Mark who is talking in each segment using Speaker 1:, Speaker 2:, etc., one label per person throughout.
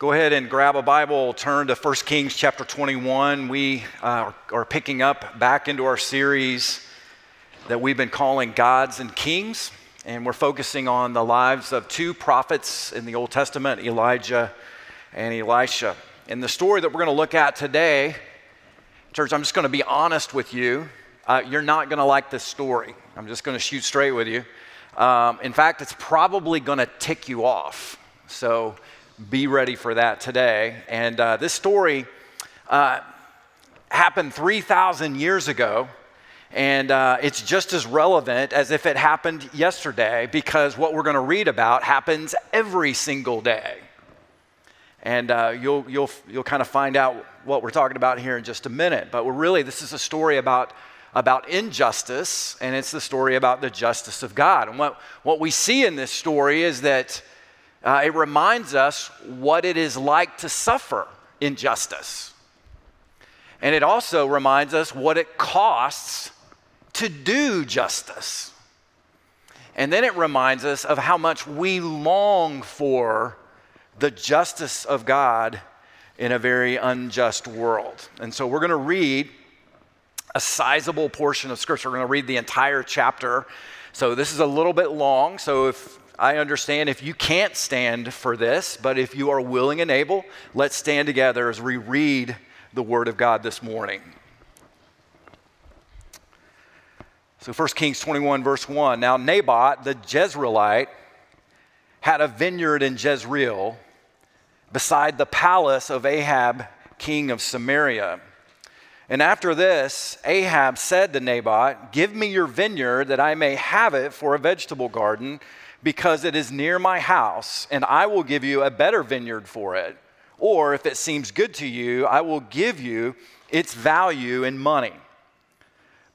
Speaker 1: Go ahead and grab a Bible, turn to 1 Kings chapter 21. We uh, are picking up back into our series that we've been calling Gods and Kings, and we're focusing on the lives of two prophets in the Old Testament, Elijah and Elisha. And the story that we're going to look at today, church, I'm just going to be honest with you. Uh, you're not going to like this story. I'm just going to shoot straight with you. Um, in fact, it's probably going to tick you off. So, be ready for that today. And uh, this story uh, happened 3,000 years ago. And uh, it's just as relevant as if it happened yesterday because what we're going to read about happens every single day. And uh, you'll, you'll, you'll kind of find out what we're talking about here in just a minute. But we're really, this is a story about, about injustice, and it's the story about the justice of God. And what, what we see in this story is that uh, it reminds us what it is like to suffer injustice. And it also reminds us what it costs to do justice. And then it reminds us of how much we long for the justice of God in a very unjust world. And so we're going to read a sizable portion of Scripture. We're going to read the entire chapter. So this is a little bit long. So if I understand if you can't stand for this, but if you are willing and able, let's stand together as we read the Word of God this morning. So 1 Kings 21, verse 1. Now, Naboth the Jezreelite had a vineyard in Jezreel beside the palace of Ahab, king of Samaria. And after this, Ahab said to Naboth, Give me your vineyard that I may have it for a vegetable garden because it is near my house, and I will give you a better vineyard for it. Or if it seems good to you, I will give you its value in money.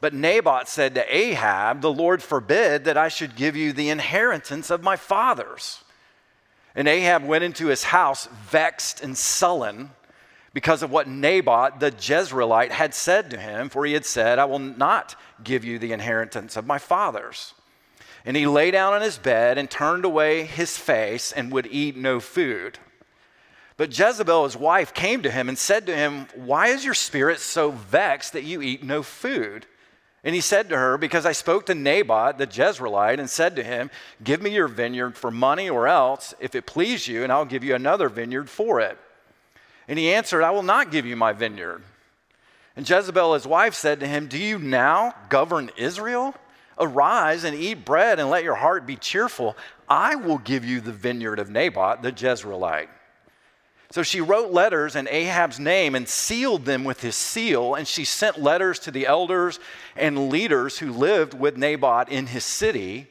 Speaker 1: But Naboth said to Ahab, The Lord forbid that I should give you the inheritance of my fathers. And Ahab went into his house vexed and sullen because of what Naboth the Jezreelite had said to him, for he had said, I will not give you the inheritance of my fathers. And he lay down on his bed and turned away his face and would eat no food. But Jezebel, his wife, came to him and said to him, Why is your spirit so vexed that you eat no food? And he said to her, Because I spoke to Naboth the Jezreelite and said to him, Give me your vineyard for money or else, if it please you, and I'll give you another vineyard for it. And he answered, I will not give you my vineyard. And Jezebel, his wife, said to him, Do you now govern Israel? Arise and eat bread and let your heart be cheerful. I will give you the vineyard of Naboth the Jezreelite. So she wrote letters in Ahab's name and sealed them with his seal, and she sent letters to the elders and leaders who lived with Naboth in his city.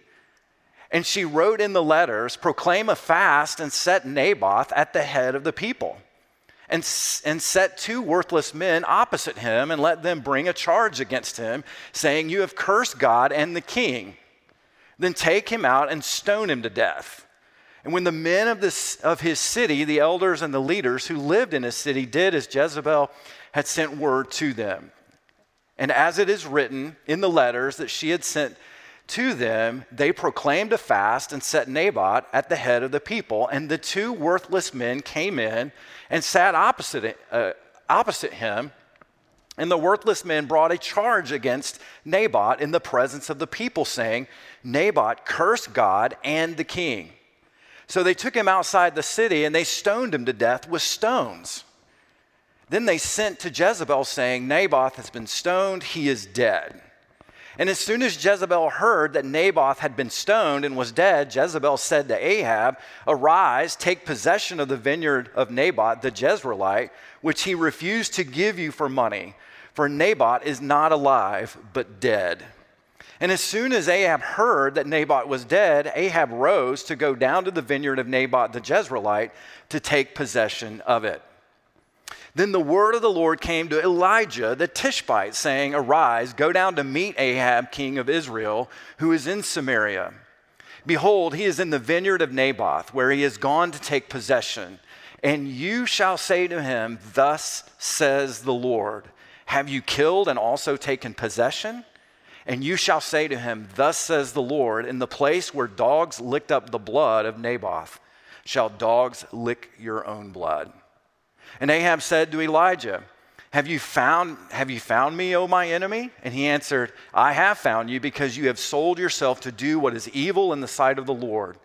Speaker 1: And she wrote in the letters, Proclaim a fast and set Naboth at the head of the people and, and set two worthless men opposite him and let them bring a charge against him, saying, You have cursed God and the king. Then take him out and stone him to death. And when the men of, this, of his city, the elders and the leaders who lived in his city, did as Jezebel had sent word to them, and as it is written in the letters that she had sent to them, they proclaimed a fast and set Naboth at the head of the people. And the two worthless men came in and sat opposite, uh, opposite him. And the worthless men brought a charge against Naboth in the presence of the people, saying, Naboth cursed God and the king. So they took him outside the city and they stoned him to death with stones. Then they sent to Jezebel, saying, Naboth has been stoned, he is dead. And as soon as Jezebel heard that Naboth had been stoned and was dead, Jezebel said to Ahab, Arise, take possession of the vineyard of Naboth the Jezreelite, which he refused to give you for money, for Naboth is not alive, but dead. And as soon as Ahab heard that Naboth was dead, Ahab rose to go down to the vineyard of Naboth the Jezreelite to take possession of it. Then the word of the Lord came to Elijah the Tishbite, saying, Arise, go down to meet Ahab, king of Israel, who is in Samaria. Behold, he is in the vineyard of Naboth, where he has gone to take possession. And you shall say to him, Thus says the Lord, Have you killed and also taken possession? And you shall say to him, Thus says the Lord, in the place where dogs licked up the blood of Naboth shall dogs lick your own blood. And Ahab said to Elijah, have you found have you found me, O my enemy? And he answered, I have found you because you have sold yourself to do what is evil in the sight of the Lord.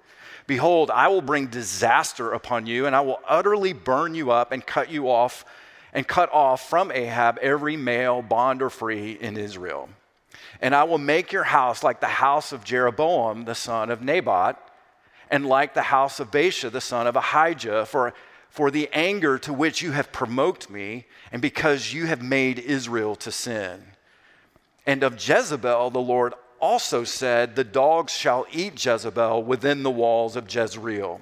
Speaker 1: Behold, I will bring disaster upon you, and I will utterly burn you up and cut you off and cut off from Ahab every male, bond or free, in Israel. And I will make your house like the house of Jeroboam, the son of Nebat, and like the house of Baasha, the son of Ahijah, for, for the anger to which you have provoked me, and because you have made Israel to sin. And of Jezebel, the Lord also said, The dogs shall eat Jezebel within the walls of Jezreel.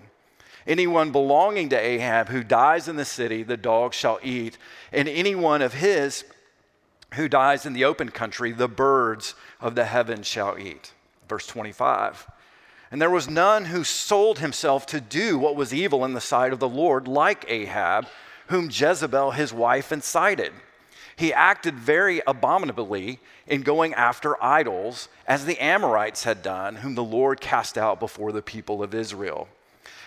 Speaker 1: Anyone belonging to Ahab who dies in the city, the dogs shall eat, and anyone of his who dies in the open country, the birds of the heavens shall eat. Verse 25. And there was none who sold himself to do what was evil in the sight of the Lord, like Ahab, whom Jezebel his wife incited. He acted very abominably in going after idols, as the Amorites had done, whom the Lord cast out before the people of Israel.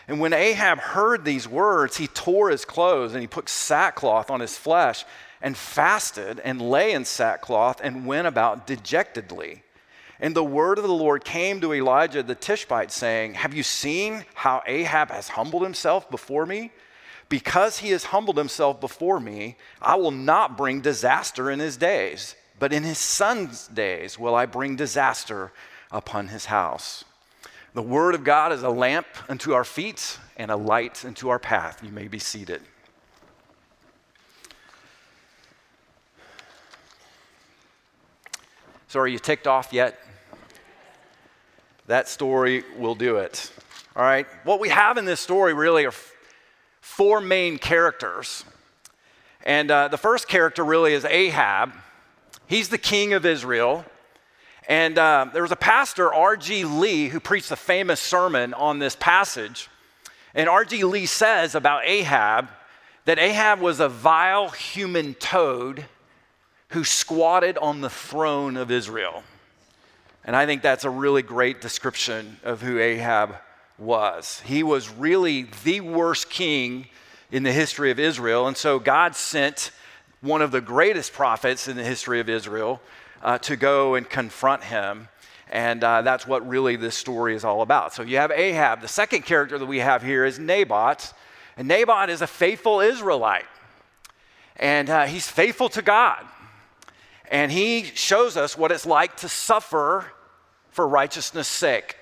Speaker 1: And when Ahab heard these words, he tore his clothes and he put sackcloth on his flesh and fasted and lay in sackcloth and went about dejectedly. And the word of the Lord came to Elijah the Tishbite, saying, Have you seen how Ahab has humbled himself before me? Because he has humbled himself before me, I will not bring disaster in his days, but in his son's days will I bring disaster upon his house. The word of God is a lamp unto our feet and a light unto our path. You may be seated. So, are you ticked off yet? That story will do it. All right? What we have in this story really are four main characters. And uh, the first character really is Ahab. He's the king of Israel. And uh, there was a pastor, R.G. Lee, who preached a famous sermon on this passage. And R.G. Lee says about Ahab that Ahab was a vile human toad who squatted on the throne of Israel. And I think that's a really great description of who Ahab was. He was really the worst king in the history of Israel. And so God sent one of the greatest prophets in the history of Israel uh, to go and confront him. And uh, that's what really this story is all about. So you have Ahab. The second character that we have here is Naboth. And Naboth is a faithful Israelite. And uh, he's faithful to God. And he shows us what it's like to suffer for righteousness' sake.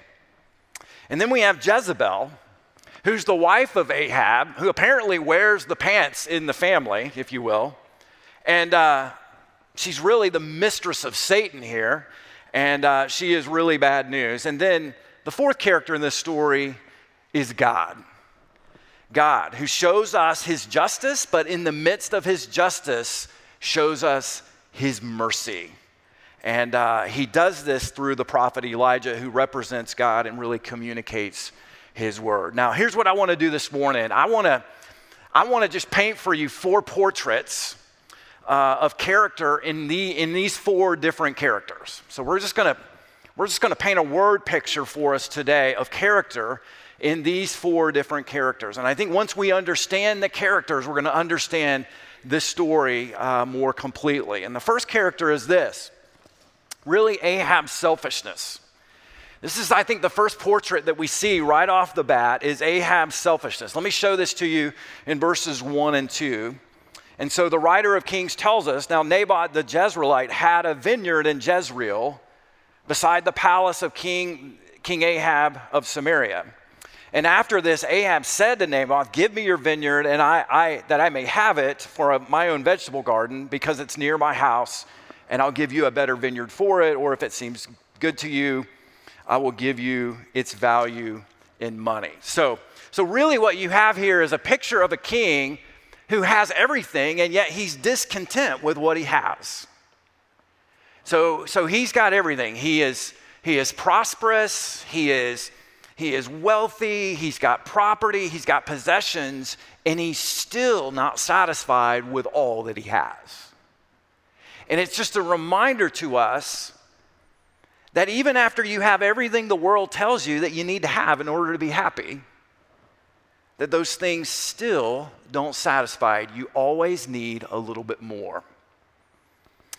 Speaker 1: And then we have Jezebel, who's the wife of Ahab, who apparently wears the pants in the family, if you will. And uh, she's really the mistress of Satan here. And uh, she is really bad news. And then the fourth character in this story is God. God, who shows us his justice, but in the midst of his justice, shows us his mercy. And uh, he does this through the prophet Elijah, who represents God and really communicates his word. Now, here's what I want to do this morning I want to I want to just paint for you four portraits uh, of character in, the, in these four different characters. So we're just to we're just going to paint a word picture for us today of character in these four different characters. And I think once we understand the characters, we're going to understand this story uh, more completely. And the first character is this really Ahab's selfishness. This is, I think, the first portrait that we see right off the bat is Ahab's selfishness. Let me show this to you in verses 1 and 2. And so the writer of Kings tells us now Naboth the Jezreelite had a vineyard in Jezreel beside the palace of King, King Ahab of Samaria. And after this, Ahab said to Naboth, Give me your vineyard, and I, I that I may have it for a, my own vegetable garden, because it's near my house, and I'll give you a better vineyard for it. Or if it seems good to you, I will give you its value in money. So, so really, what you have here is a picture of a king who has everything, and yet he's discontent with what he has. So, so he's got everything. He is, he is prosperous. He is he is wealthy, he's got property, he's got possessions, and he's still not satisfied with all that he has. And it's just a reminder to us that even after you have everything the world tells you that you need to have in order to be happy, that those things still don't satisfy. You always need a little bit more.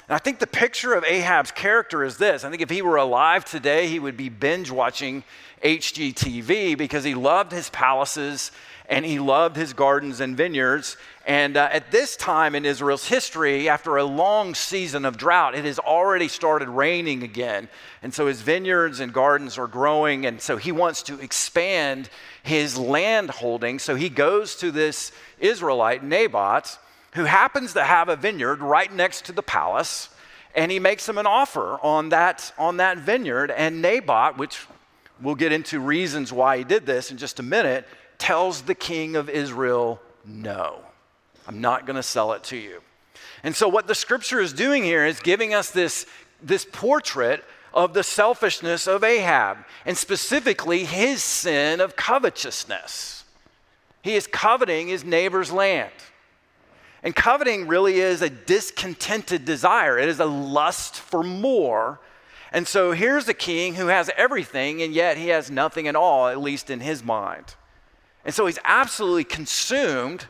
Speaker 1: And I think the picture of Ahab's character is this. I think if he were alive today, he would be binge watching HGTV because he loved his palaces and he loved his gardens and vineyards. And uh, at this time in Israel's history, after a long season of drought, it has already started raining again. And so his vineyards and gardens are growing. And so he wants to expand his land holding. So he goes to this Israelite, Naboth who happens to have a vineyard right next to the palace, and he makes him an offer on that, on that vineyard. And Naboth, which we'll get into reasons why he did this in just a minute, tells the king of Israel, No, I'm not going to sell it to you. And so, what the scripture is doing here is giving us this, this portrait of the selfishness of Ahab, and specifically his sin of covetousness. He is coveting his neighbor's land. And coveting really is a discontented desire, it is a lust for more. And so here's a king who has everything, and yet he has nothing at all, at least in his mind. And so he's absolutely consumed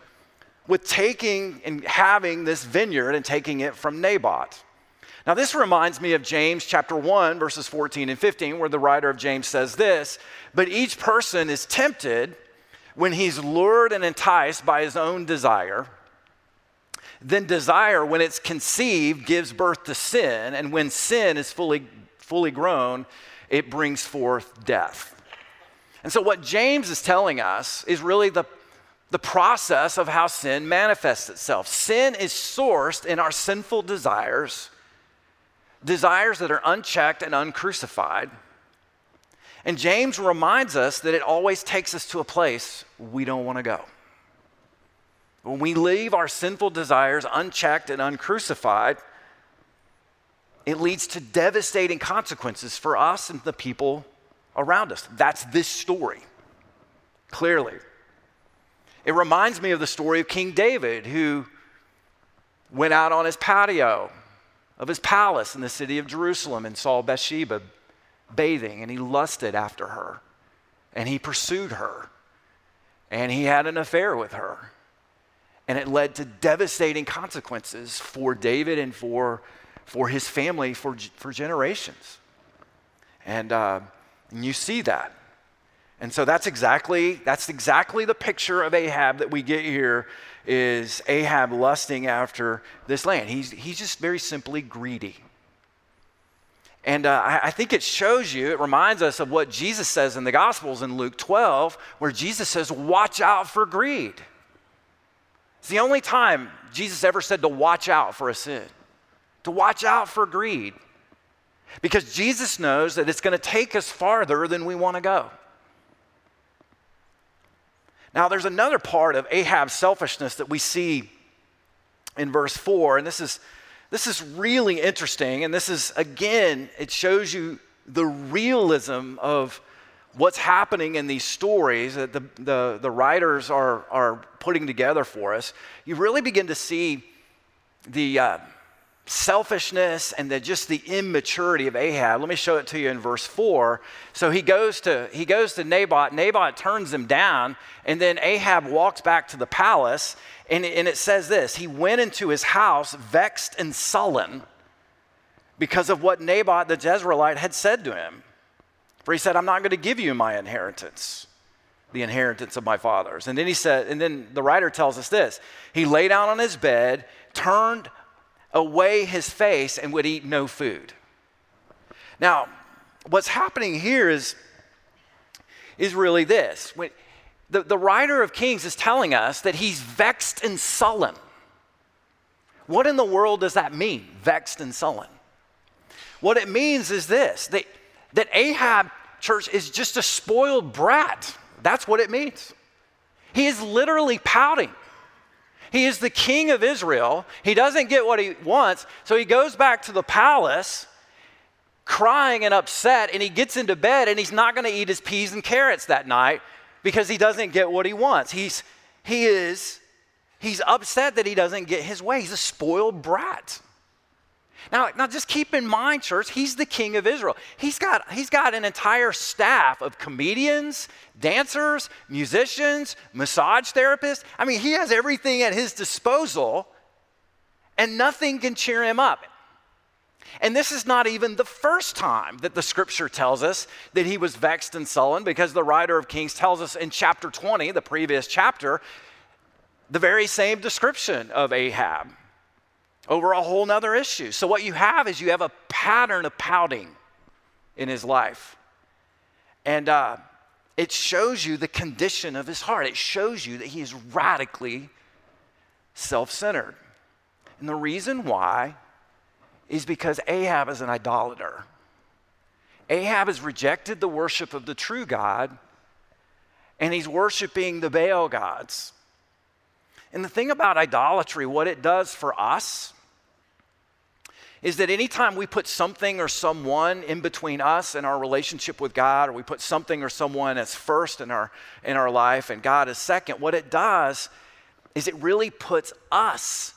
Speaker 1: with taking and having this vineyard and taking it from Naboth. Now, this reminds me of James chapter 1, verses 14 and 15, where the writer of James says this But each person is tempted when he's lured and enticed by his own desire. Then desire, when it's conceived, gives birth to sin, and when sin is fully, fully grown, it brings forth death. And so, what James is telling us is really the, the process of how sin manifests itself. Sin is sourced in our sinful desires, desires that are unchecked and uncrucified. And James reminds us that it always takes us to a place we don't want to go. When we leave our sinful desires unchecked and uncrucified, it leads to devastating consequences for us and the people around us. That's this story, clearly. It reminds me of the story of King David, who went out on his patio of his palace in the city of Jerusalem and saw Bathsheba bathing, and he lusted after her, and he pursued her, and he had an affair with her and it led to devastating consequences for David and for, for his family for, for generations. And, uh, and you see that. And so that's exactly, that's exactly the picture of Ahab that we get here is Ahab lusting after this land. He's, he's just very simply greedy. And uh, I, I think it shows you, it reminds us of what Jesus says in the Gospels in Luke 12, where Jesus says, Watch out for greed. It's the only time Jesus ever said to watch out for a sin, to watch out for greed. Because Jesus knows that it's going to take us farther than we want to go. Now, there's another part of Ahab's selfishness that we see in verse 4, and this is, this is really interesting. And this is, again, it shows you the realism of what's happening in these stories that the, the, the writers are, are putting together for us, you really begin to see the uh, selfishness and the, just the immaturity of Ahab. Let me show it to you in verse 4. So he goes to, he goes to Naboth. Naboth turns him down, and then Ahab walks back to the palace, and, and it says this He went into his house vexed and sullen because of what Naboth the Jezreelite had said to him. For he said, I'm not going to give you my inheritance, the inheritance of my fathers. And then he said, and then the writer tells us this He lay down on his bed, turned away his face, and would eat no food. Now, what's happening here is, is really this. When, the, the writer of Kings is telling us that he's vexed and sullen. What in the world does that mean, vexed and sullen? What it means is this that, that Ahab church, is just a spoiled brat. That's what it means. He is literally pouting. He is the king of Israel. He doesn't get what he wants, so he goes back to the palace crying and upset, and he gets into bed and he's not going to eat his peas and carrots that night because he doesn't get what he wants. He's, he is, he's upset that he doesn't get his way. He's a spoiled brat. Now, now just keep in mind, church, he's the king of Israel. He's got, he's got an entire staff of comedians, dancers, musicians, massage therapists. I mean, he has everything at his disposal, and nothing can cheer him up. And this is not even the first time that the scripture tells us that he was vexed and sullen, because the writer of Kings tells us in chapter 20, the previous chapter, the very same description of Ahab over a whole nother issue. So, what you have is you have a pattern of pouting in his life. And uh, it shows you the condition of his heart, it shows you that he is radically self centered. And the reason why is because Ahab is an idolater. Ahab has rejected the worship of the true God, and he's worshiping the Baal gods. And the thing about idolatry, what it does for us, is that anytime we put something or someone in between us and our relationship with God, or we put something or someone as first in our, in our life and God as second, what it does is it really puts us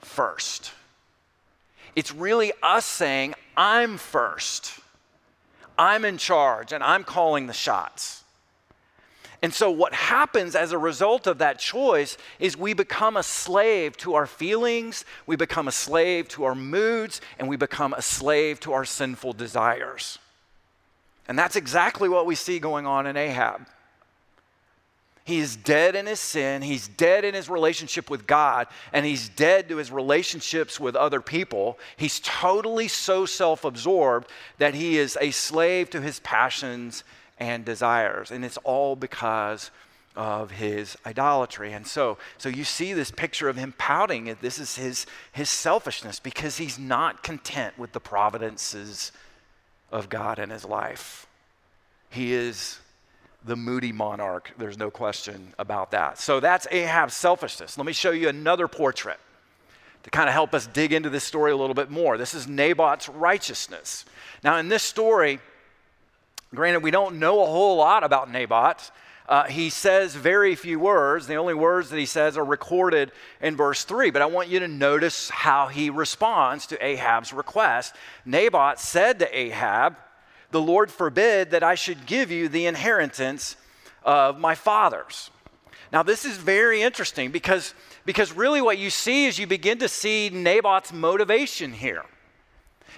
Speaker 1: first. It's really us saying, I'm first, I'm in charge, and I'm calling the shots. And so, what happens as a result of that choice is we become a slave to our feelings, we become a slave to our moods, and we become a slave to our sinful desires. And that's exactly what we see going on in Ahab. He is dead in his sin, he's dead in his relationship with God, and he's dead to his relationships with other people. He's totally so self absorbed that he is a slave to his passions and desires. And it's all because of his idolatry. And so, so you see this picture of him pouting. This is his, his selfishness because he's not content with the providences of God in his life. He is the moody monarch. There's no question about that. So that's Ahab's selfishness. Let me show you another portrait to kind of help us dig into this story a little bit more. This is Naboth's righteousness. Now, in this story, Granted, we don't know a whole lot about Naboth. Uh, he says very few words. The only words that he says are recorded in verse 3. But I want you to notice how he responds to Ahab's request. Naboth said to Ahab, The Lord forbid that I should give you the inheritance of my fathers. Now, this is very interesting because, because really what you see is you begin to see Naboth's motivation here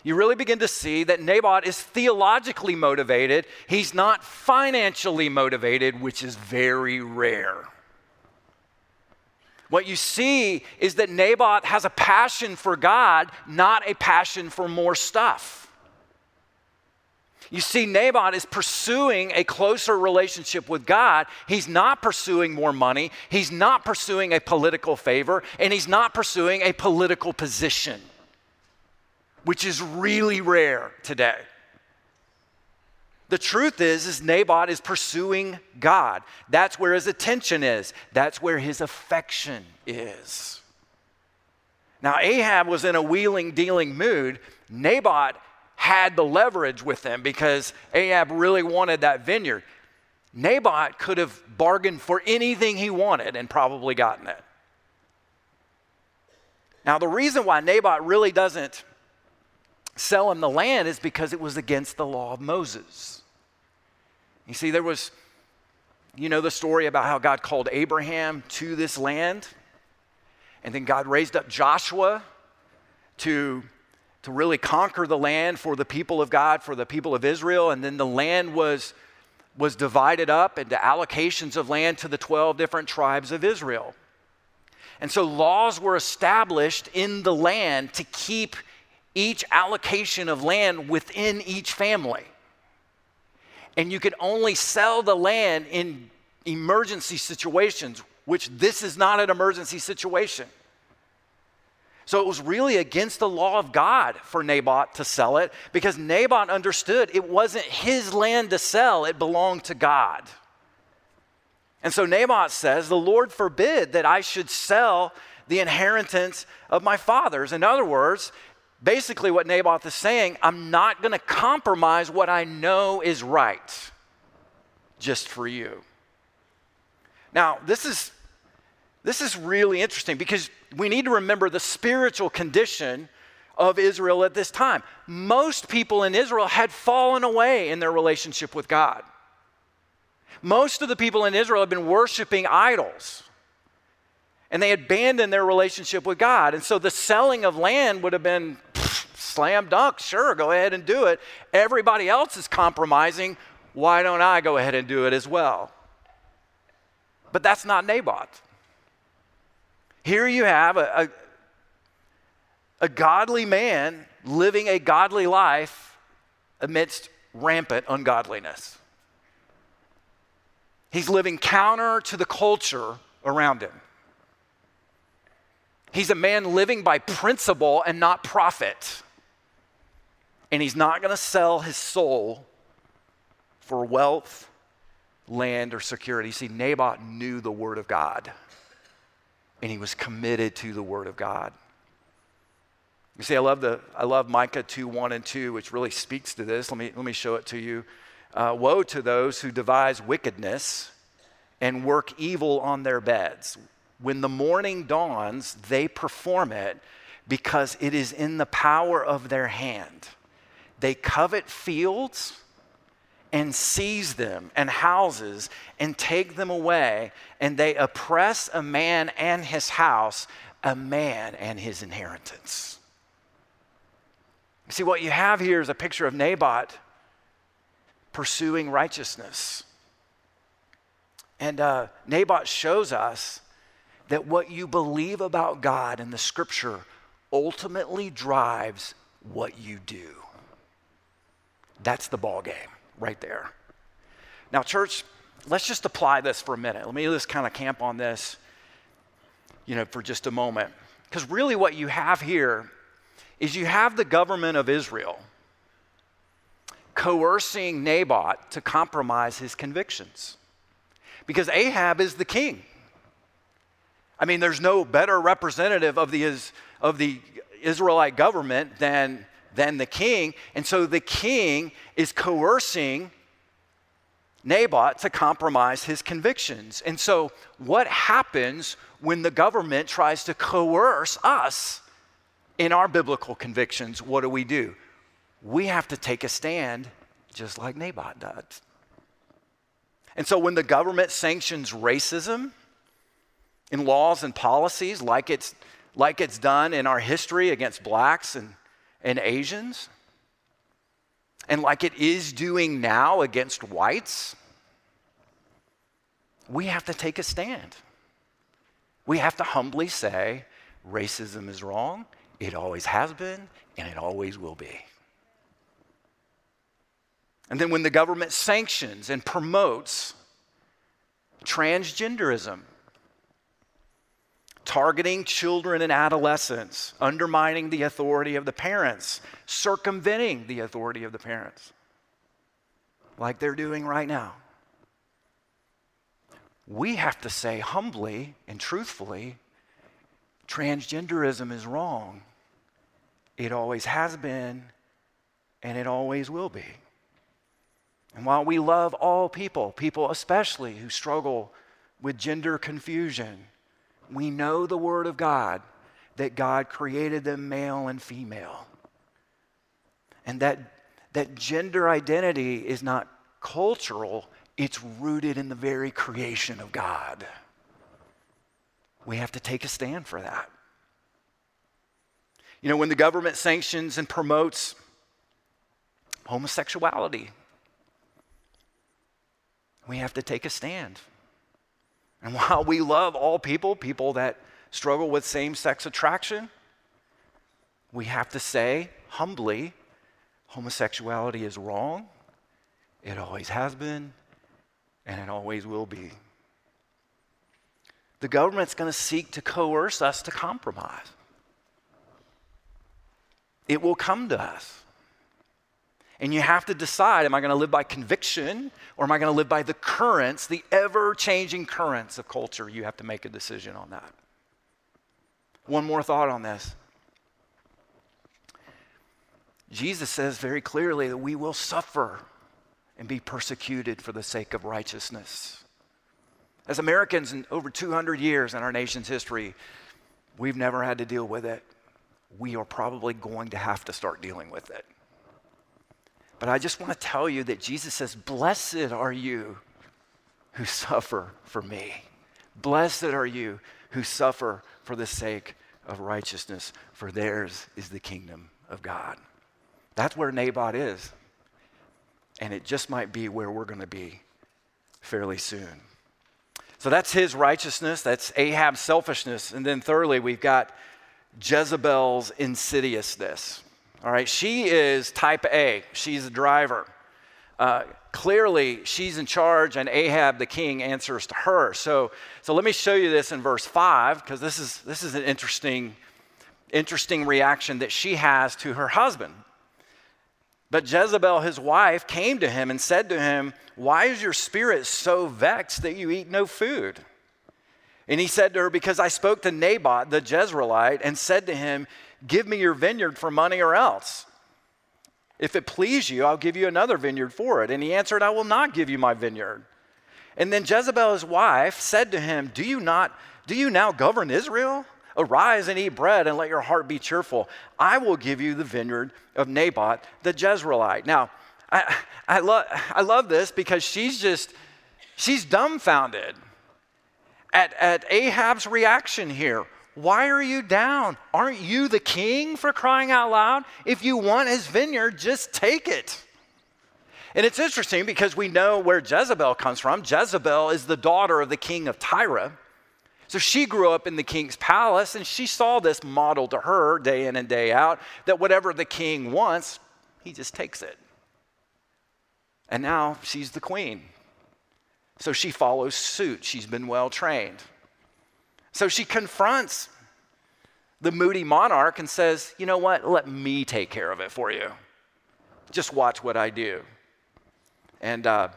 Speaker 1: you really begin to see that Naboth is theologically motivated. He's not financially motivated, which is very rare. What you see is that Naboth has a passion for God, not a passion for more stuff. You see, Naboth is pursuing a closer relationship with God. He's not pursuing more money, he's not pursuing a political favor, and he's not pursuing a political position which is really rare today. The truth is, is Naboth is pursuing God. That's where his attention is. That's where his affection is. Now, Ahab was in a wheeling dealing mood. Naboth had the leverage with him because Ahab really wanted that vineyard. Naboth could have bargained for anything he wanted and probably gotten it. Now, the reason why Naboth really doesn't sell him the land is because it was against the law of Moses. You see, there was, you know, the story about how God called Abraham to this land, and then God raised up Joshua to, to really conquer the land for the people of God, for the people of Israel, and then the land was, was divided up into allocations of land to the 12 different tribes of Israel. And so laws were established in the land to keep each allocation of land within each family. And you could only sell the land in emergency situations, which this is not an emergency situation. So it was really against the law of God for Naboth to sell it because Naboth understood it wasn't his land to sell, it belonged to God. And so Naboth says, The Lord forbid that I should sell the inheritance of my fathers. In other words, basically what Naboth is saying I'm not going to compromise what I know is right just for you. Now, this is this is really interesting because we need to remember the spiritual condition of Israel at this time. Most people in Israel had fallen away in their relationship with God. Most of the people in Israel had been worshiping idols. And they abandoned their relationship with God. And so the selling of land would have been slam dunk, sure, go ahead and do it. Everybody else is compromising. Why don't I go ahead and do it as well? But that's not Naboth. Here you have a, a, a godly man living a godly life amidst rampant ungodliness. He's living counter to the culture around him. He's a man living by principle and not profit. And he's not going to sell his soul for wealth, land, or security. See, Naboth knew the Word of God, and he was committed to the Word of God. You see, I love, the, I love Micah 2 1 and 2, which really speaks to this. Let me, let me show it to you. Uh, Woe to those who devise wickedness and work evil on their beds. When the morning dawns, they perform it because it is in the power of their hand. They covet fields and seize them and houses and take them away, and they oppress a man and his house, a man and his inheritance. See, what you have here is a picture of Naboth pursuing righteousness. And uh, Naboth shows us that what you believe about God and the scripture ultimately drives what you do. That's the ball game right there. Now, church, let's just apply this for a minute. Let me just kind of camp on this, you know, for just a moment. Because really, what you have here is you have the government of Israel coercing Naboth to compromise his convictions. Because Ahab is the king. I mean, there's no better representative of the, of the Israelite government than than the king. And so the king is coercing Naboth to compromise his convictions. And so, what happens when the government tries to coerce us in our biblical convictions? What do we do? We have to take a stand just like Naboth does. And so, when the government sanctions racism in laws and policies, like it's, like it's done in our history against blacks and and Asians, and like it is doing now against whites, we have to take a stand. We have to humbly say racism is wrong, it always has been, and it always will be. And then when the government sanctions and promotes transgenderism, targeting children and adolescents, undermining the authority of the parents, circumventing the authority of the parents, like they're doing right now. We have to say humbly and truthfully transgenderism is wrong. It always has been, and it always will be. And while we love all people, people especially who struggle with gender confusion, we know the Word of God that God created them male and female. And that, that gender identity is not cultural, it's rooted in the very creation of God. We have to take a stand for that. You know, when the government sanctions and promotes homosexuality, we have to take a stand. And while we love all people, people that struggle with same sex attraction, we have to say humbly homosexuality is wrong. It always has been, and it always will be. The government's going to seek to coerce us to compromise. It will come to us. And you have to decide am I going to live by conviction or am I going to live by the currents, the ever changing currents of culture? You have to make a decision on that. One more thought on this. Jesus says very clearly that we will suffer and be persecuted for the sake of righteousness. As Americans in over 200 years in our nation's history, we've never had to deal with it. we are probably going to have to start dealing with it. But I just want to tell you that Jesus says, Blessed are you who suffer for me. Blessed are you who suffer for the sake of righteousness, for theirs is the kingdom of God. That's where Naboth is. And it just might be where we're going to be fairly soon. So that's his righteousness, that's Ahab's selfishness. And then thirdly, we've got Jezebel's insidiousness. All right, she is type A, she's a driver. Uh, clearly, she's in charge, and Ahab the king answers to her. So, so let me show you this in verse 5, because this is, this is an interesting, interesting reaction that she has to her husband. But Jezebel, his wife, came to him and said to him, Why is your spirit so vexed that you eat no food? And he said to her, Because I spoke to Naboth the Jezreelite and said to him, Give me your vineyard for money or else. If it please you, I'll give you another vineyard for it. And he answered, I will not give you my vineyard. And then Jezebel, his wife, said to him, Do you not, do you now govern Israel? Arise and eat bread and let your heart be cheerful. I will give you the vineyard of Naboth the Jezreelite. Now, I, I, lo- I love this because she's just, she's dumbfounded at, at Ahab's reaction here. Why are you down? Aren't you the king for crying out loud? If you want his vineyard, just take it. And it's interesting because we know where Jezebel comes from. Jezebel is the daughter of the king of Tyre. So she grew up in the king's palace and she saw this model to her day in and day out that whatever the king wants, he just takes it. And now she's the queen. So she follows suit. She's been well trained. So she confronts the moody monarch and says, You know what? Let me take care of it for you. Just watch what I do. And uh,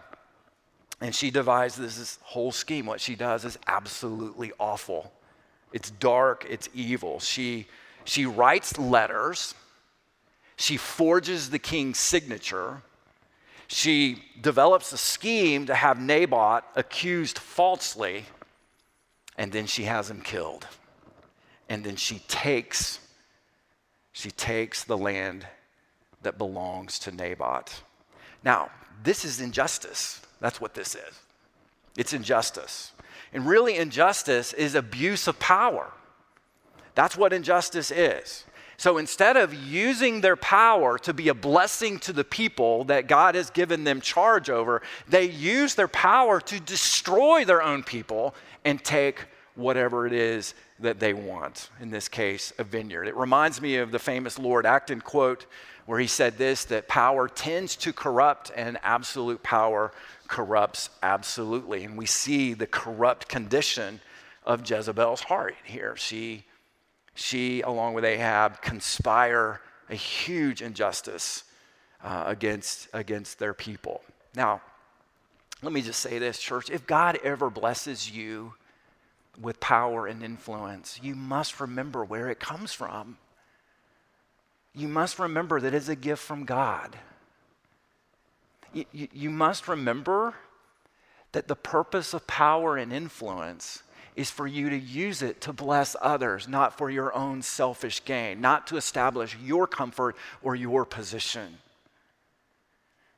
Speaker 1: and she devises this whole scheme. What she does is absolutely awful. It's dark, it's evil. She, she writes letters, she forges the king's signature, she develops a scheme to have Naboth accused falsely, and then she has him killed. And then she takes she takes the land that belongs to Naboth. Now, this is injustice. That's what this is. It's injustice. And really, injustice is abuse of power. That's what injustice is. So instead of using their power to be a blessing to the people that God has given them charge over, they use their power to destroy their own people and take whatever it is that they want. In this case, a vineyard. It reminds me of the famous Lord Acton quote where he said this that power tends to corrupt and absolute power corrupts absolutely. And we see the corrupt condition of Jezebel's heart here. She, she along with Ahab, conspire a huge injustice uh, against, against their people. Now, let me just say this, church. If God ever blesses you with power and influence, you must remember where it comes from. You must remember that it's a gift from God you, you must remember that the purpose of power and influence is for you to use it to bless others, not for your own selfish gain, not to establish your comfort or your position.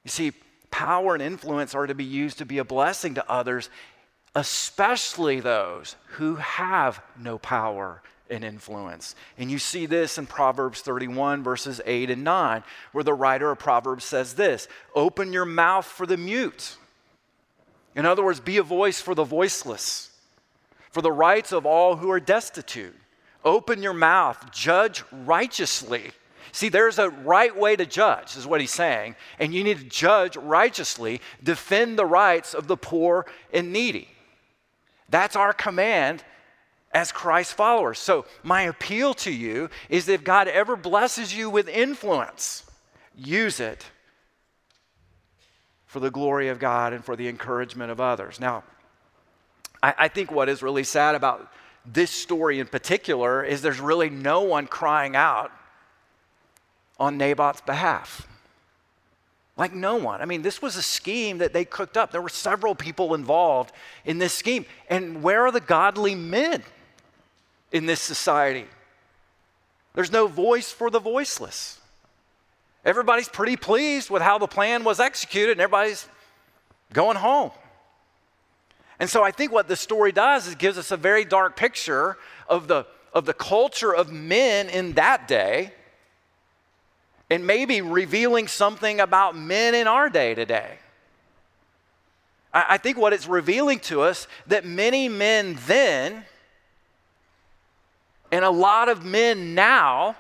Speaker 1: You see, power and influence are to be used to be a blessing to others, especially those who have no power and influence. And you see this in Proverbs 31, verses 8 and 9, where the writer of Proverbs says this Open your mouth for the mute. In other words, be a voice for the voiceless, for the rights of all who are destitute. Open your mouth, judge righteously. See, there's a right way to judge, is what he's saying, and you need to judge righteously, defend the rights of the poor and needy. That's our command as Christ followers. So, my appeal to you is that if God ever blesses you with influence, use it for the glory of God and for the encouragement of others. Now, I, I think what is really sad about this story in particular is there's really no one crying out on Naboth's behalf. Like no one. I mean, this was a scheme that they cooked up. There were several people involved in this scheme. And where are the godly men? in this society. There's no voice for the voiceless. Everybody's pretty pleased with how the plan was executed, and everybody's going home. And so I think what this story does is gives us a very dark picture of the, of the culture of men in that day, and maybe revealing something about men in our day today. I, think what it's revealing to us that many men then and a lot of men now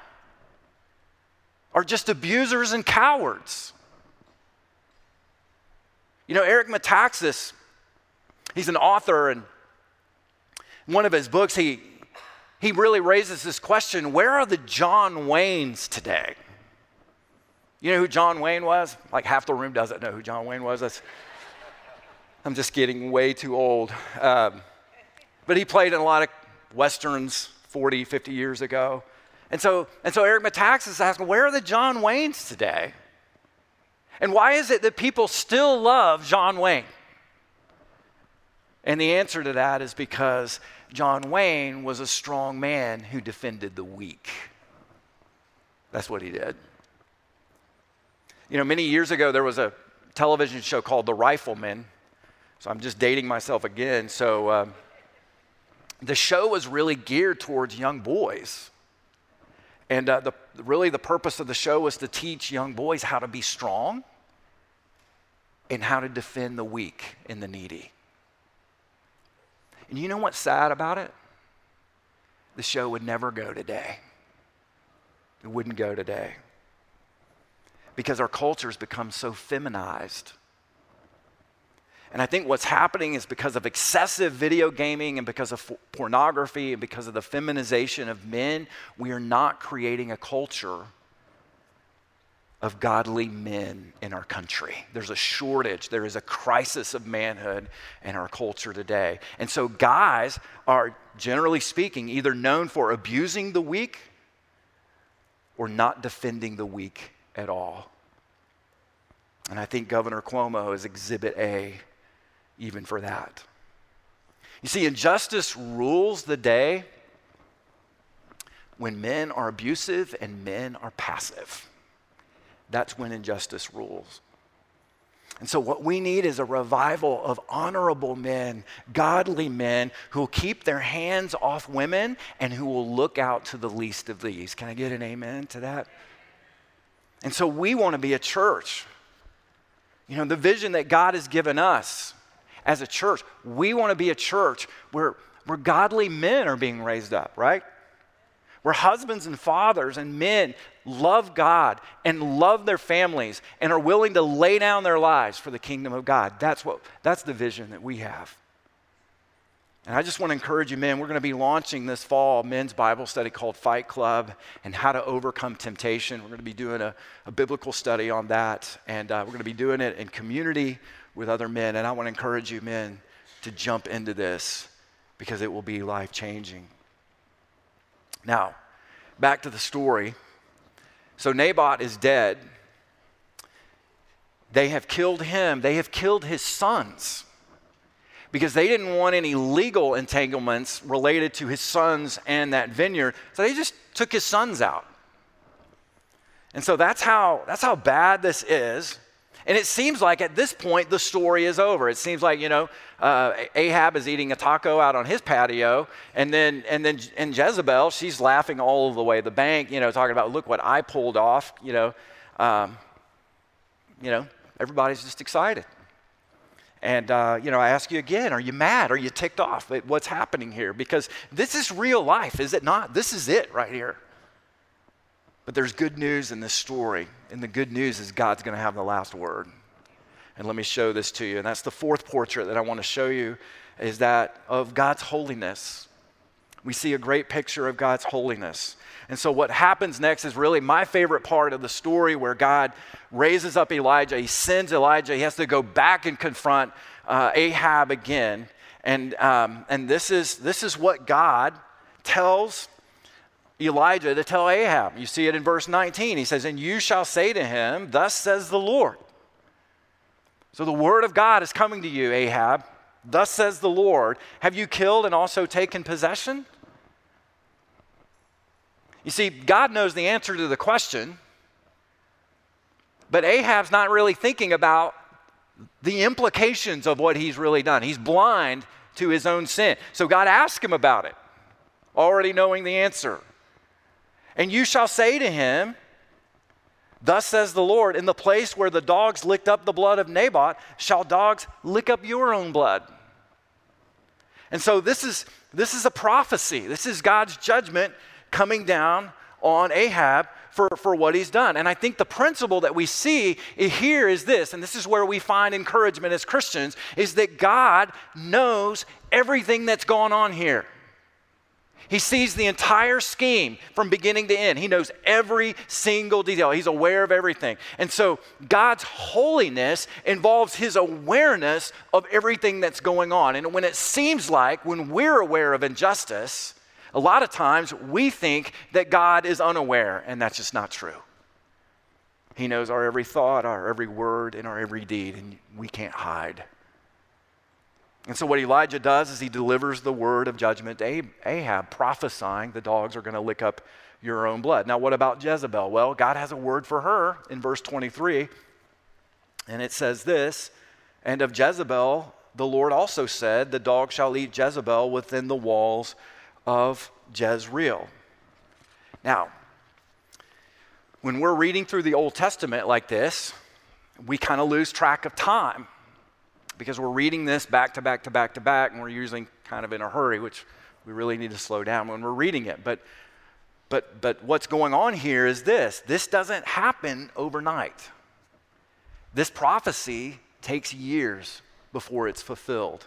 Speaker 1: are just abusers and cowards. You know, Eric Metaxas, he's an author, and one of his books, he, he really raises this question where are the John Waynes today? You know who John Wayne was? Like half the room doesn't know who John Wayne was. That's, I'm just getting way too old. Um, but he played in a lot of westerns, 40, 50 years ago. And so, and so Eric Metaxas is asking, where are the John Waynes today? And why is it that people still love John Wayne? And the answer to that is because John Wayne was a strong man who defended the weak. That's what he did. You know, many years ago, there was a television show called The Rifleman. So I'm just dating myself again. So um, the show was really geared towards young boys. And uh, the, really, the purpose of the show was to teach young boys how to be strong and how to defend the weak and the needy. And you know what's sad about it? The show would never go today. It wouldn't go today. Because our culture has become so feminized and I think what's happening is because of excessive video gaming and because of pornography and because of the feminization of men, we are not creating a culture of godly men in our country. There's a shortage, there is a crisis of manhood in our culture today. And so, guys are generally speaking either known for abusing the weak or not defending the weak at all. And I think Governor Cuomo is exhibit A even for that. You see, injustice rules the day when men are abusive and men are passive. That's when injustice rules. And so, what we need is a revival of honorable men, godly men who will keep their hands off women and who will look out to the least of these. Can I get an amen to that? And so, we want to be a church. You know, the vision that God has given us as a church, we want to be a church where, where godly men are being raised up, right? Where husbands and fathers and men love God and love their families and are willing to lay down their lives for the kingdom of God. That's, what, that's the vision that we have. And I just want to encourage you, men, we're going to be launching this fall a men's Bible study called Fight Club and how to overcome temptation. We're going to be doing a, a biblical study on that, and uh, we're going to be doing it in community with other men. And I want to encourage you, men, to jump into this because it will be life changing. Now, back to the story. So Naboth is dead. They have killed him, they have killed his sons because they didn't want any legal entanglements related to his sons and that vineyard. So they just took his sons out. And so that's how, that's how bad this is. And it seems like at this point the story is over. It seems like you know uh, Ahab is eating a taco out on his patio, and then and then and Jezebel she's laughing all the way the bank, you know, talking about look what I pulled off, you know, um, you know, everybody's just excited. And uh, you know, I ask you again: Are you mad? Are you ticked off at what's happening here? Because this is real life, is it not? This is it right here. But there's good news in this story, and the good news is God's going to have the last word. And let me show this to you. And that's the fourth portrait that I want to show you is that of God's holiness. We see a great picture of God's holiness. And so, what happens next is really my favorite part of the story where God raises up Elijah. He sends Elijah. He has to go back and confront uh, Ahab again. And, um, and this, is, this is what God tells Elijah to tell Ahab. You see it in verse 19. He says, And you shall say to him, Thus says the Lord. So the word of God is coming to you, Ahab. Thus says the Lord, Have you killed and also taken possession? You see, God knows the answer to the question, but Ahab's not really thinking about the implications of what he's really done. He's blind to his own sin. So God asked him about it, already knowing the answer. And you shall say to him, Thus says the Lord, in the place where the dogs licked up the blood of Naboth, shall dogs lick up your own blood. And so this is, this is a prophecy. This is God's judgment coming down on Ahab for, for what he's done. And I think the principle that we see here is this, and this is where we find encouragement as Christians, is that God knows everything that's going on here. He sees the entire scheme from beginning to end. He knows every single detail. He's aware of everything. And so God's holiness involves his awareness of everything that's going on. And when it seems like, when we're aware of injustice, a lot of times we think that God is unaware, and that's just not true. He knows our every thought, our every word, and our every deed, and we can't hide. And so, what Elijah does is he delivers the word of judgment to Ahab, prophesying the dogs are going to lick up your own blood. Now, what about Jezebel? Well, God has a word for her in verse 23, and it says this And of Jezebel, the Lord also said, The dog shall eat Jezebel within the walls of Jezreel. Now, when we're reading through the Old Testament like this, we kind of lose track of time because we're reading this back to back to back to back, and we're usually kind of in a hurry, which we really need to slow down when we're reading it. But, but, but what's going on here is this this doesn't happen overnight. This prophecy takes years before it's fulfilled.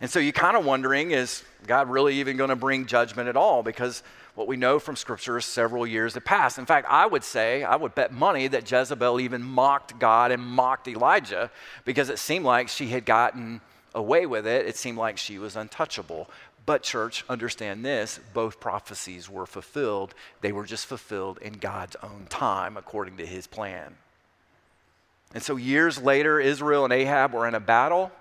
Speaker 1: And so you're kind of wondering is God really even going to bring judgment at all? Because what we know from Scripture is several years have passed. In fact, I would say, I would bet money that Jezebel even mocked God and mocked Elijah because it seemed like she had gotten away with it. It seemed like she was untouchable. But, church, understand this both prophecies were fulfilled. They were just fulfilled in God's own time according to his plan. And so, years later, Israel and Ahab were in a battle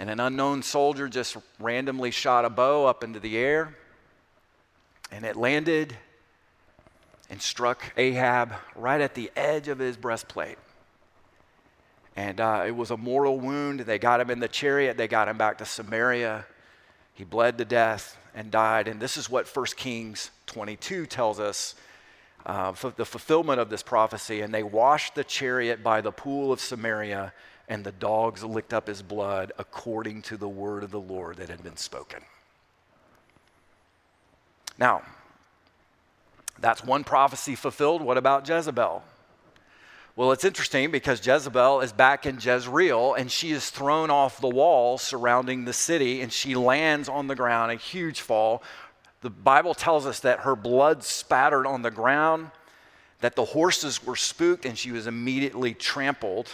Speaker 1: and an unknown soldier just randomly shot a bow up into the air, and it landed and struck Ahab right at the edge of his breastplate. And uh, it was a mortal wound. They got him in the chariot, they got him back to Samaria. He bled to death and died. And this is what 1 Kings 22 tells us uh, the fulfillment of this prophecy. And they washed the chariot by the pool of Samaria and the dogs licked up his blood according to the word of the Lord that had been spoken. Now, that's one prophecy fulfilled. What about Jezebel? Well, it's interesting because Jezebel is back in Jezreel and she is thrown off the wall surrounding the city and she lands on the ground, a huge fall. The Bible tells us that her blood spattered on the ground, that the horses were spooked and she was immediately trampled.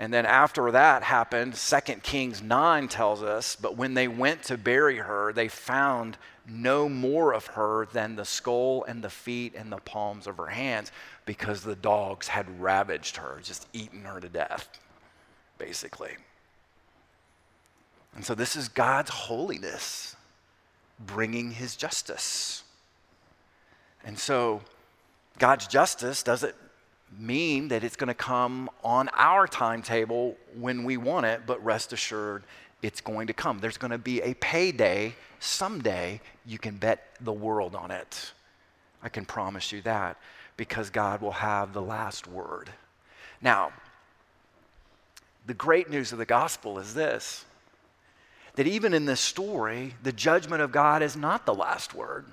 Speaker 1: And then after that happened, 2 Kings 9 tells us, but when they went to bury her, they found no more of her than the skull and the feet and the palms of her hands because the dogs had ravaged her, just eaten her to death, basically. And so this is God's holiness bringing his justice. And so God's justice doesn't mean that it's going to come on our timetable when we want it, but rest assured it's going to come. There's going to be a payday someday. You can bet the world on it. I can promise you that because God will have the last word. Now, the great news of the gospel is this that even in this story, the judgment of God is not the last word.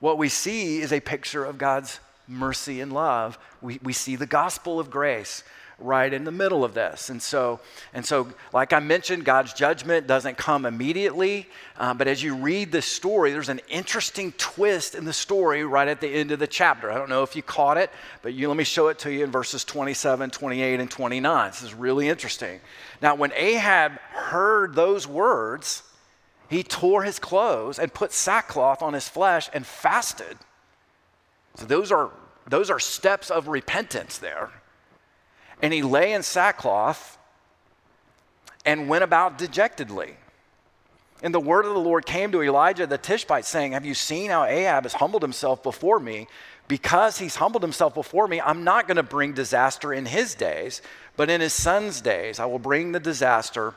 Speaker 1: What we see is a picture of God's mercy and love. We, we see the gospel of grace right in the middle of this. And so, and so like I mentioned, God's judgment doesn't come immediately. Uh, but as you read this story, there's an interesting twist in the story right at the end of the chapter. I don't know if you caught it, but you, let me show it to you in verses 27, 28, and 29. This is really interesting. Now, when Ahab heard those words, he tore his clothes and put sackcloth on his flesh and fasted. So those are, those are steps of repentance there. And he lay in sackcloth and went about dejectedly. And the word of the Lord came to Elijah the Tishbite, saying, Have you seen how Ahab has humbled himself before me? Because he's humbled himself before me, I'm not going to bring disaster in his days, but in his son's days, I will bring the disaster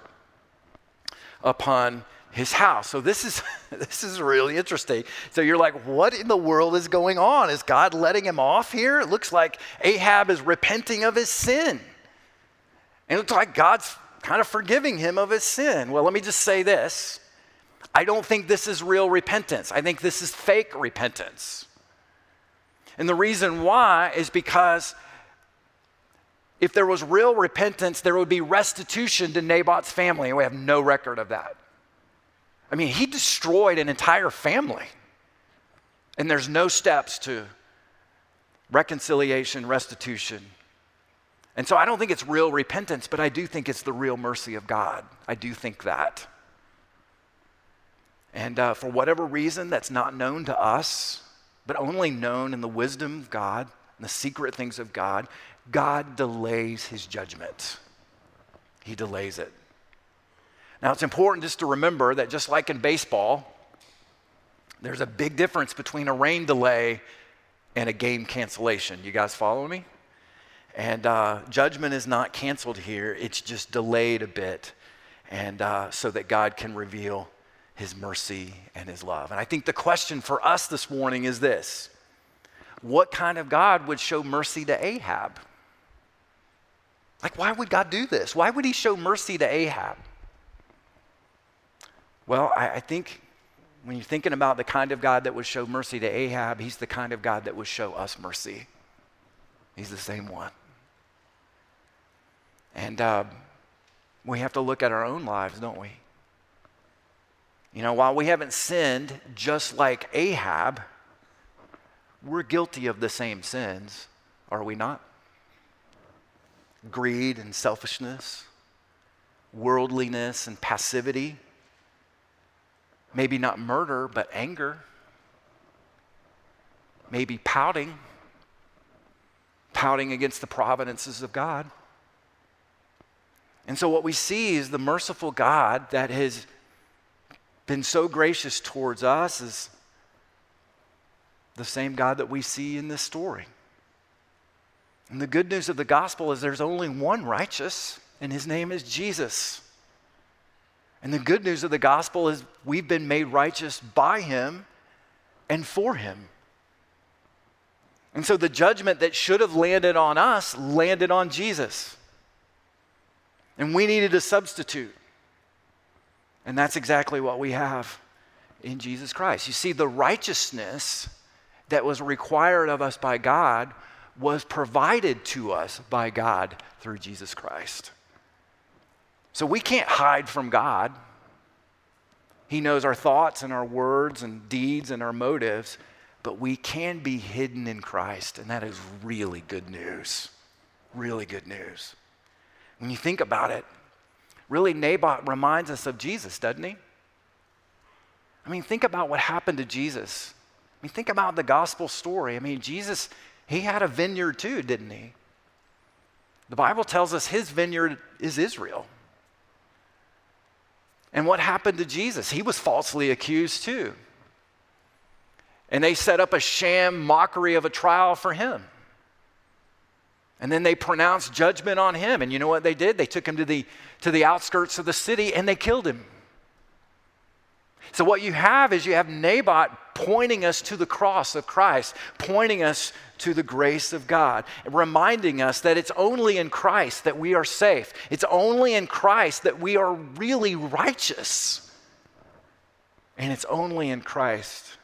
Speaker 1: upon his house. So this is this is really interesting. So you're like, what in the world is going on? Is God letting him off here? It looks like Ahab is repenting of his sin. And it looks like God's kind of forgiving him of his sin. Well, let me just say this. I don't think this is real repentance. I think this is fake repentance. And the reason why is because if there was real repentance, there would be restitution to Naboth's family, and we have no record of that. I mean, he destroyed an entire family, and there's no steps to reconciliation, restitution. And so I don't think it's real repentance, but I do think it's the real mercy of God. I do think that. And uh, for whatever reason that's not known to us, but only known in the wisdom of God and the secret things of God, God delays his judgment. He delays it. Now, it's important just to remember that just like in baseball, there's a big difference between a rain delay and a game cancellation. You guys follow me? And uh, judgment is not canceled here, it's just delayed a bit, and uh, so that God can reveal his mercy and his love. And I think the question for us this morning is this What kind of God would show mercy to Ahab? Like, why would God do this? Why would he show mercy to Ahab? Well, I, I think when you're thinking about the kind of God that would show mercy to Ahab, he's the kind of God that would show us mercy. He's the same one. And uh, we have to look at our own lives, don't we? You know, while we haven't sinned just like Ahab, we're guilty of the same sins, are we not? Greed and selfishness, worldliness and passivity. Maybe not murder, but anger. Maybe pouting, pouting against the providences of God. And so, what we see is the merciful God that has been so gracious towards us is the same God that we see in this story. And the good news of the gospel is there's only one righteous, and his name is Jesus. And the good news of the gospel is we've been made righteous by him and for him. And so the judgment that should have landed on us landed on Jesus. And we needed a substitute. And that's exactly what we have in Jesus Christ. You see, the righteousness that was required of us by God was provided to us by God through Jesus Christ. So we can't hide from God. He knows our thoughts and our words and deeds and our motives, but we can be hidden in Christ, and that is really good news. Really good news. When you think about it, really, Naboth reminds us of Jesus, doesn't he? I mean, think about what happened to Jesus. I mean, think about the gospel story. I mean, Jesus, he had a vineyard too, didn't he? The Bible tells us his vineyard is Israel. And what happened to Jesus? He was falsely accused too. And they set up a sham mockery of a trial for him. And then they pronounced judgment on him. And you know what they did? They took him to the, to the outskirts of the city and they killed him. So, what you have is you have Naboth pointing us to the cross of Christ, pointing us to the grace of God, reminding us that it's only in Christ that we are safe. It's only in Christ that we are really righteous. And it's only in Christ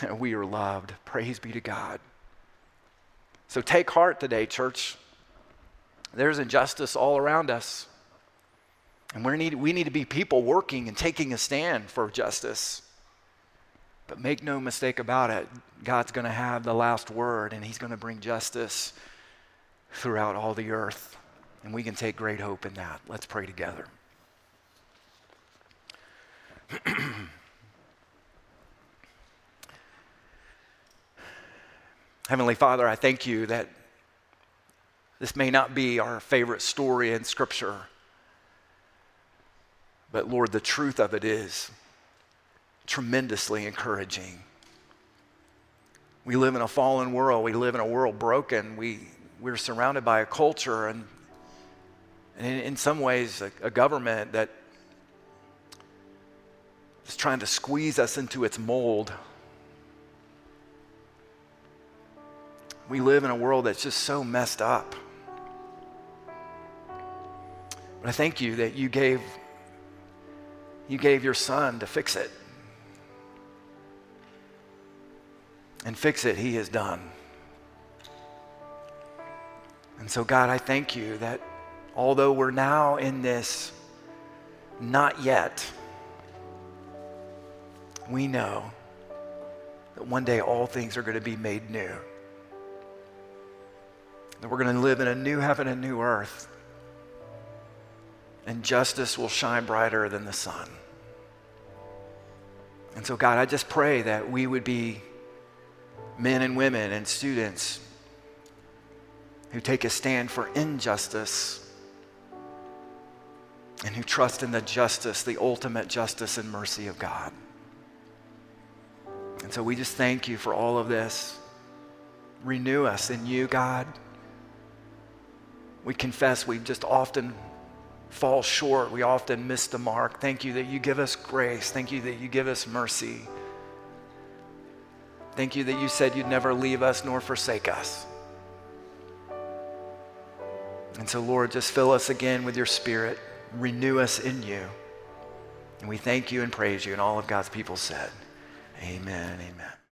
Speaker 1: that we are loved. Praise be to God. So take heart today, church. There's injustice all around us. And we need, we need to be people working and taking a stand for justice. But make no mistake about it, God's going to have the last word and He's going to bring justice throughout all the earth. And we can take great hope in that. Let's pray together. Heavenly Father, I thank you that this may not be our favorite story in Scripture, But Lord, the truth of it is tremendously encouraging. We live in a fallen world. We live in a world broken. We, we're surrounded by a culture and, and in, in some ways, a, a government that is trying to squeeze us into its mold. We live in a world that's just so messed up. But I thank you that you gave, you gave your son to fix it. And fix it, he has done. And so, God, I thank you that although we're now in this not yet, we know that one day all things are going to be made new. That we're going to live in a new heaven and new earth. And justice will shine brighter than the sun. And so, God, I just pray that we would be men and women and students who take a stand for injustice and who trust in the justice, the ultimate justice and mercy of God. And so we just thank you for all of this. Renew us in you, God. We confess we've just often fall short. We often miss the mark. Thank you that you give us grace. Thank you that you give us mercy. Thank you that you said you'd never leave us nor forsake us. And so, Lord, just fill us again with your spirit. Renew us in you. And we thank you and praise you. And all of God's people said, Amen amen.